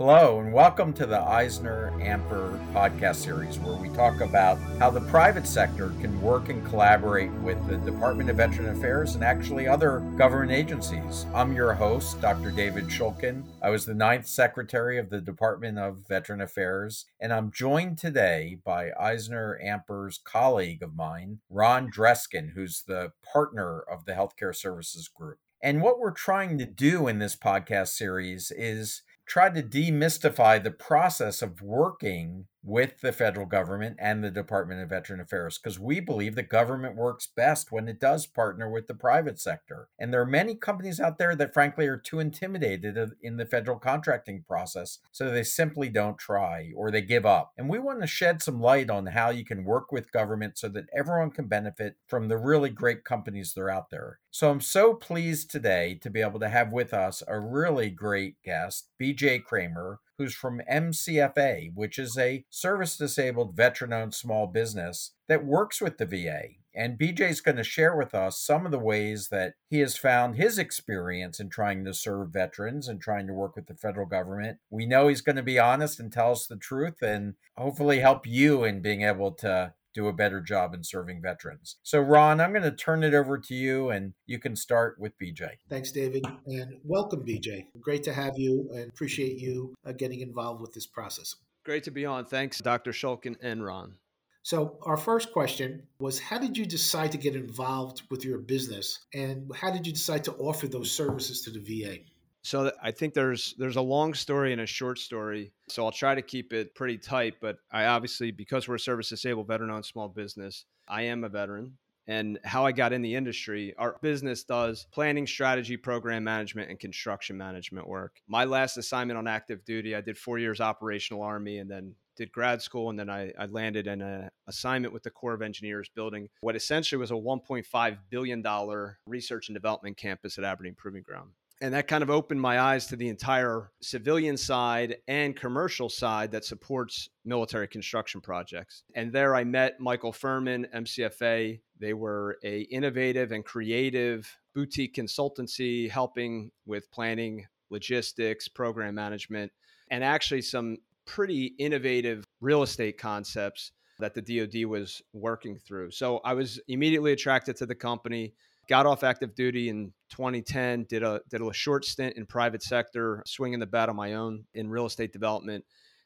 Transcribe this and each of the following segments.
Hello, and welcome to the EisnerAmper podcast series, where we talk about how the private sector can work and collaborate with the Department of Veteran Affairs and actually other government agencies. I'm your host, Dr. David Shulkin. I was the ninth secretary of the Department of Veteran Affairs, and I'm joined today by EisnerAmper's colleague of mine, Ron Dreskin, who's the partner of the Healthcare Services Group. And what we're trying to do in this podcast series is tried to demystify the process of working with the federal government and the Department of Veteran Affairs because we believe that government works best when it does partner with the private sector. And there are many companies out there that, frankly, are too intimidated in the federal contracting process, so they simply don't try or they give up. And we want to shed some light on how you can work with government so that everyone can benefit from the really great companies that are out there. So I'm so pleased today to be able to have with us a really great guest, BJ Kramer who's from MCFA, which is a service disabled veteran owned small business that works with the VA. And BJ is going to share with us some of the ways that he has found his experience in trying to serve veterans and trying to work with the federal government. We know he's going to be honest and tell us the truth and hopefully help you in being able to do a better job in serving veterans. So, Ron, I'm going to turn it over to you and you can start with BJ. Thanks, David, and welcome, BJ. Great to have you and appreciate you uh, getting involved with this process. Great to be on. Thanks, Dr. Shulkin and Ron. So, our first question was How did you decide to get involved with your business? And how did you decide to offer those services to the VA? So I think there's there's a long story and a short story. So I'll try to keep it pretty tight. But I obviously, because we're a service disabled veteran owned small business, I am a veteran. And how I got in the industry, our business does planning, strategy, program management, and construction management work. My last assignment on active duty, I did four years operational army and then did grad school. And then I, I landed in an assignment with the Corps of Engineers building what essentially was a $1.5 billion research and development campus at Aberdeen Proving Ground. And that kind of opened my eyes to the entire civilian side and commercial side that supports military construction projects. And there I met Michael Furman, MCFA. They were a innovative and creative boutique consultancy helping with planning, logistics, program management, and actually some pretty innovative real estate concepts that the DoD was working through. So I was immediately attracted to the company got off active duty in 2010 did a did a short stint in private sector swinging the bat on my own in real estate development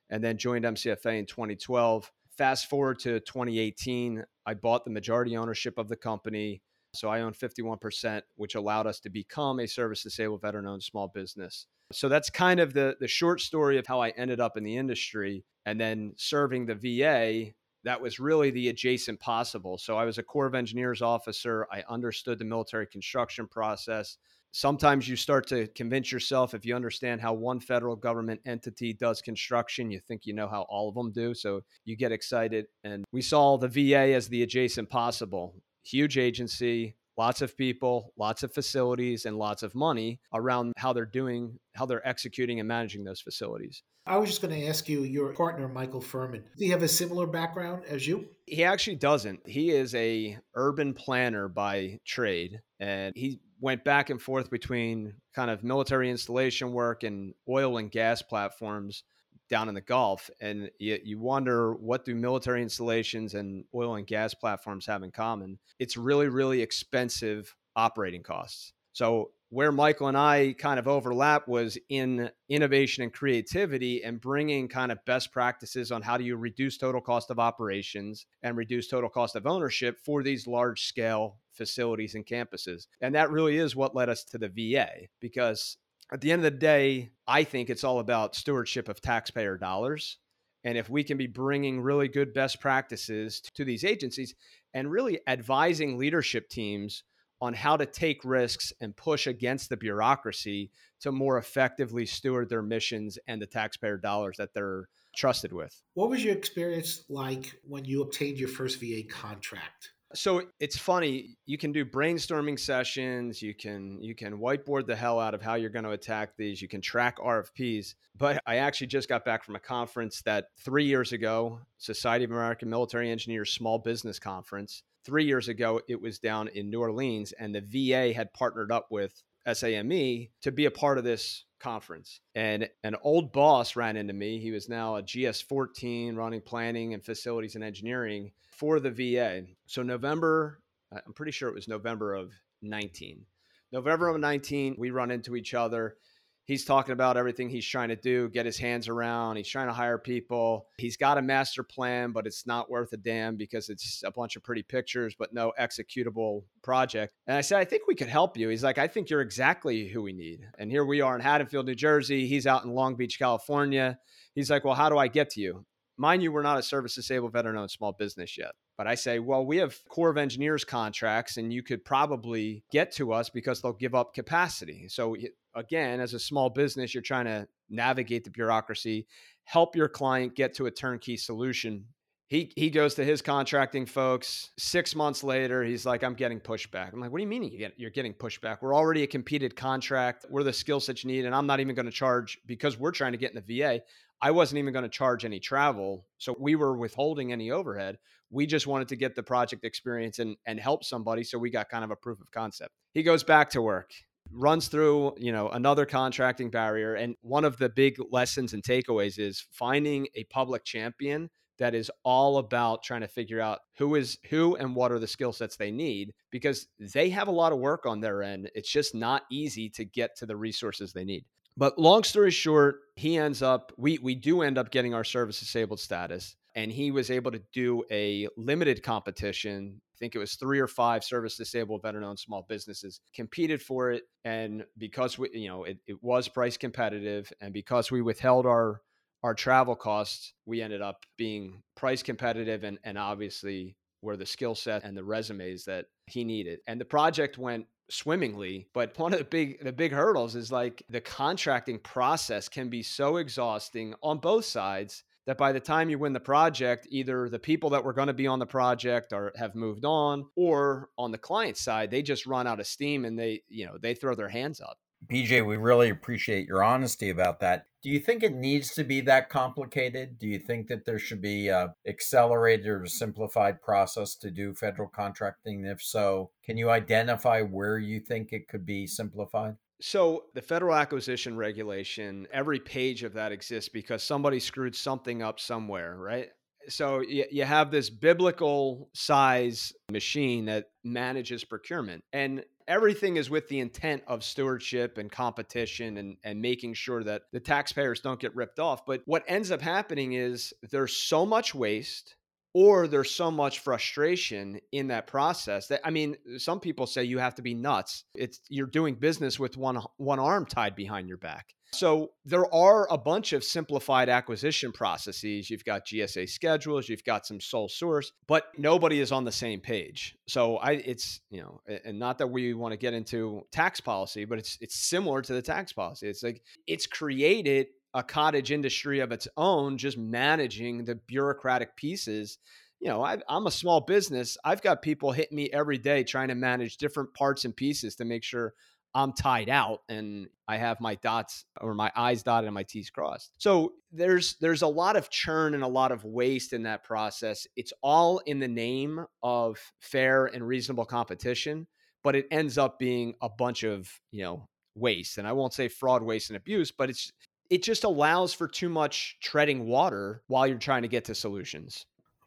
and then joined mcfa in 2012 fast forward to 2018 i bought the majority ownership of the company. So i own 51% which allowed us to become a service disabled veteran owned small business. So that's kind of the the short story of how i ended up in the industry and then serving the va that was really the adjacent possible. So I was a Corps of Engineers officer. I understood the military construction process. Sometimes you start to convince yourself if you understand how one federal government entity does construction, you think you know how all of them do. So you get excited. And we saw the VA as the adjacent possible. Huge agency, lots of people, lots of facilities, and lots of money around how they're doing, how they're executing and managing those facilities. I was just going to ask you, your partner, Michael Furman, does he have a similar background as you? He actually doesn't. He is a urban planner by trade, and he went back and forth between kind of military installation work and oil and gas platforms down in the Gulf. And you, you wonder what do military installations and oil and gas platforms have in common? It's really, really expensive operating costs. So where Michael and I kind of overlap was in innovation and creativity and bringing kind of best practices on how do you reduce total cost of operations and reduce total cost of ownership for these large scale facilities and campuses. And that really is what led us to the VA because at the end of the day, I think it's all about stewardship of taxpayer dollars. And if we can be bringing really good best practices to these agencies and really advising leadership teams on how to take risks and push against the bureaucracy to more effectively steward their missions and the taxpayer dollars that they're trusted with. What was your experience like when you obtained your first VA contract? So it's funny, you can do brainstorming sessions, you can you can whiteboard the hell out of how you're going to attack these, you can track RFPs, but I actually just got back from a conference that 3 years ago, Society of American Military Engineers Small Business Conference, three years ago, it was down in New Orleans, and the VA had partnered up with SAME to be a part of this conference. And an old boss ran into me. He was now a GS 14 running planning and facilities and engineering for the VA. So, November, I'm pretty sure it was November of 19. November of 19, we run into each other he's talking about everything he's trying to do, get his hands around. He's trying to hire people. He's got a master plan, but it's not worth a damn because it's a bunch of pretty pictures, but no executable project. And I said, I think we could help you. He's like, I think you're exactly who we need. And here we are in Haddonfield, New Jersey. He's out in Long Beach, California. He's like, Well, how do I get to you? Mind you, we're not a service disabled veteran owned small business yet. But I say, well, we have Corps of Engineers contracts, and you could probably get to us because they'll give up capacity. So again, as a small business, you're trying to navigate the bureaucracy, help your client get to a turnkey solution. He, he goes to his contracting folks. Six months later, he's like, I'm getting pushback. I'm like, what do you mean you're getting pushback? We're already a competed contract. We're the skill set you need. And I'm not even going to charge because we're trying to get in the VA. I wasn't even going to charge any travel. So we were withholding any overhead. We just wanted to get the project experience and, and help somebody. So we got kind of a proof of concept. He goes back to work runs through you know another contracting barrier and one of the big lessons and takeaways is finding a public champion that is all about trying to figure out who is who and what are the skill sets they need because they have a lot of work on their end. It's just not easy to get to the resources they need. But long story short he ends up we we do end up getting our service disabled status and he was able to do a limited competition. I think it was three or five service disabled veteran owned small businesses competed for it. And because we, you know, it, it was price competitive and because we withheld our our travel costs, we ended up being price competitive and, and obviously were the skill set and the resumes that he needed. And the project went swimmingly but one of the big the big hurdles is like the contracting process can be so exhausting on both sides that by the time you win the project, either the people that were going to be on the project are have moved on, or on the client side, they just run out of steam and they, you know, they throw their hands up. BJ, we really appreciate your honesty about that. Do you think it needs to be that complicated? Do you think that there should be a accelerated or simplified process to do federal contracting? If so, can you identify where you think it could be simplified? So, the federal acquisition regulation, every page of that exists because somebody screwed something up somewhere, right? So, you, you have this biblical size machine that manages procurement. And everything is with the intent of stewardship and competition and, and making sure that the taxpayers don't get ripped off. But what ends up happening is there's so much waste or there's so much frustration in that process that i mean some people say you have to be nuts. It's you're doing business with one one arm tied behind your back. So there are a bunch of simplified acquisition processes. You've got gsa schedules you've got some sole source but nobody is on the same page. So i it's you know and not that we want to get into tax policy but it's it's similar to the tax policy. It's like it's created a cottage industry of its own, just managing the bureaucratic pieces. You know, I, am a small business. I've got people hitting me every day trying to manage different parts and pieces to make sure I'm tied out and I have my dots or my I's dotted and my T's crossed. So there's there's a lot of churn and a lot of waste in that process. It's all in the name of fair and reasonable competition, but it ends up being a bunch of, you know, waste. And I won't say fraud, waste, and abuse, but it's it just allows for too much treading water while you're trying to get to solutions.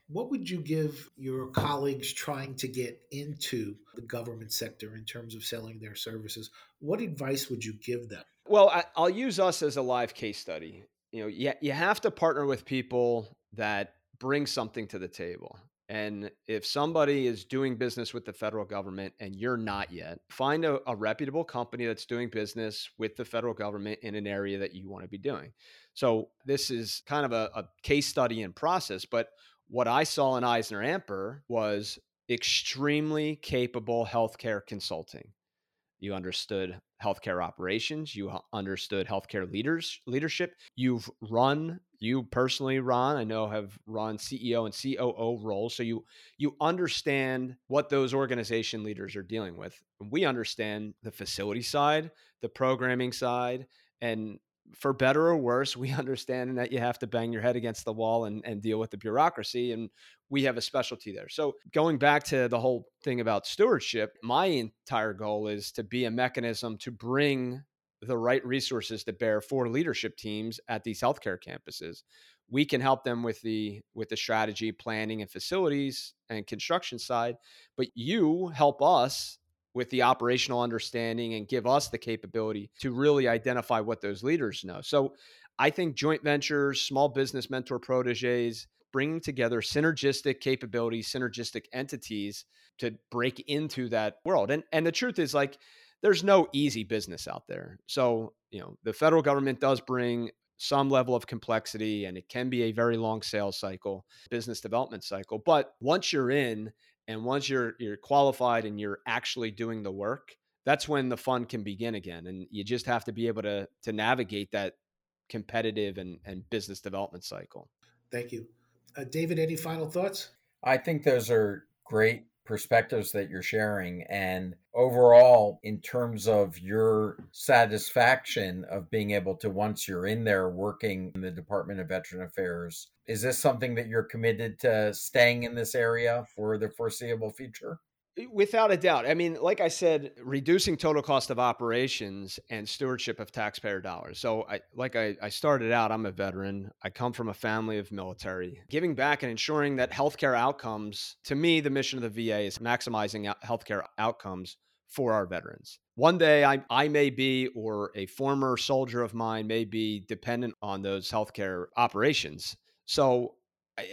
What would you give your colleagues trying to get into the government sector in terms of selling their services? What advice would you give them? Well, I, will use us as a live case study. You know, you, you have to partner with people that bring something to the table. And if somebody is doing business with the federal government and you're not yet, find a, a, reputable company that's doing business with the federal government in an area that you want to be doing. So, this is kind of a, a case study in process. But what I saw in EisnerAmper was extremely capable healthcare consulting. You understood healthcare operations. You understood healthcare leaders leadership. You've run, you personally, Ron, I know have run CEO and COO roles. So you you understand what those organization leaders are dealing with. We understand the facility side, the programming side, and for better or worse, we understand that you have to bang your head against the wall and, and deal with the bureaucracy. And we have a specialty there. So, going back to the whole thing about stewardship, my entire goal is to be a mechanism to bring the right resources to bear for leadership teams at these healthcare campuses. We can help them with the with the strategy, planning, and facilities and construction side, but you help us with the operational understanding and give us the capability to really identify what those leaders know. So I think joint ventures, small business mentor proteges, bringing together synergistic capabilities, synergistic entities to break into that world. And and the truth is like there's no easy business out there. So, you know, the federal government does bring some level of complexity and it can be a very long sales cycle, business development cycle. But once you're in and once you're you're qualified and you're actually doing the work, that's when the fun can begin again. And you just have to be able to to navigate that competitive and, and business development cycle. Thank you. Uh, David, any final thoughts? I think those are great perspectives that you're sharing. And overall, in terms of your satisfaction of being able to, once you're in there working in the Department of Veteran Affairs, is this something that you're committed to staying in this area for the foreseeable future? Without a doubt. I mean, like I said, reducing total cost of operations and stewardship of taxpayer dollars. So, I, like I, I started out, I'm a veteran. I come from a family of military. Giving back and ensuring that healthcare outcomes, to me, the mission of the VA is maximizing healthcare outcomes for our veterans. One day I, I may be, or a former soldier of mine may be dependent on those healthcare operations. So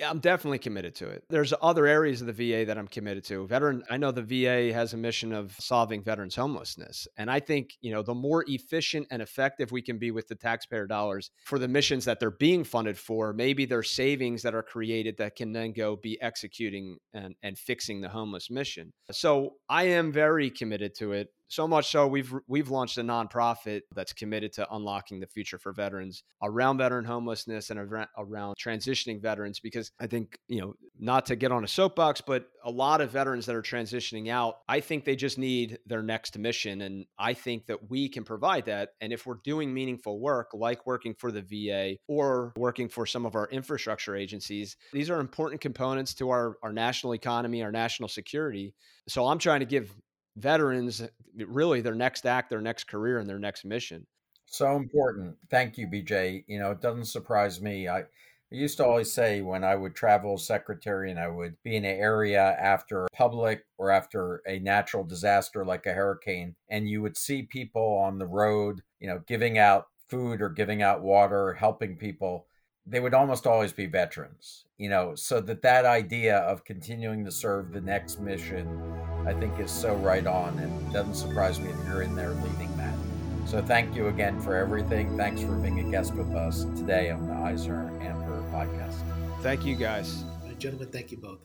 I'm definitely committed to it. There's other areas of the VA that I'm committed to. Veteran, I know the VA has a mission of solving veterans homelessness. And I think, you know, the more efficient and effective we can be with the taxpayer dollars for the missions that they're being funded for, maybe there's savings that are created that can then go be executing and, and fixing the homeless mission. So I am very committed to it. So much so we've we've launched a nonprofit that's committed to unlocking the future for veterans around veteran homelessness and around transitioning veterans because I think, you know, not to get on a soapbox, but a lot of veterans that are transitioning out, I think they just need their next mission and I think that we can provide that and if we're doing meaningful work like working for the VA or working for some of our infrastructure agencies, these are important components to our our national economy, our national security. So I'm trying to give veterans eh, really their next act, their next career, and their next mission. So important. Thank you, BJ. You know, it doesn't surprise me. I, I used to always say when I would travel as secretary and I would be in an area after public or after a natural disaster like a hurricane, and you would see people on the road, you know, giving out food or giving out water, helping people they would almost always be veterans you know so that that idea of continuing to serve the next mission i think is so right on and doesn't surprise me that you're in there leading that. So thank you again for everything. Thanks for being a guest with us today on the eisner amper podcast. Thank you guys. Gentlemen thank you both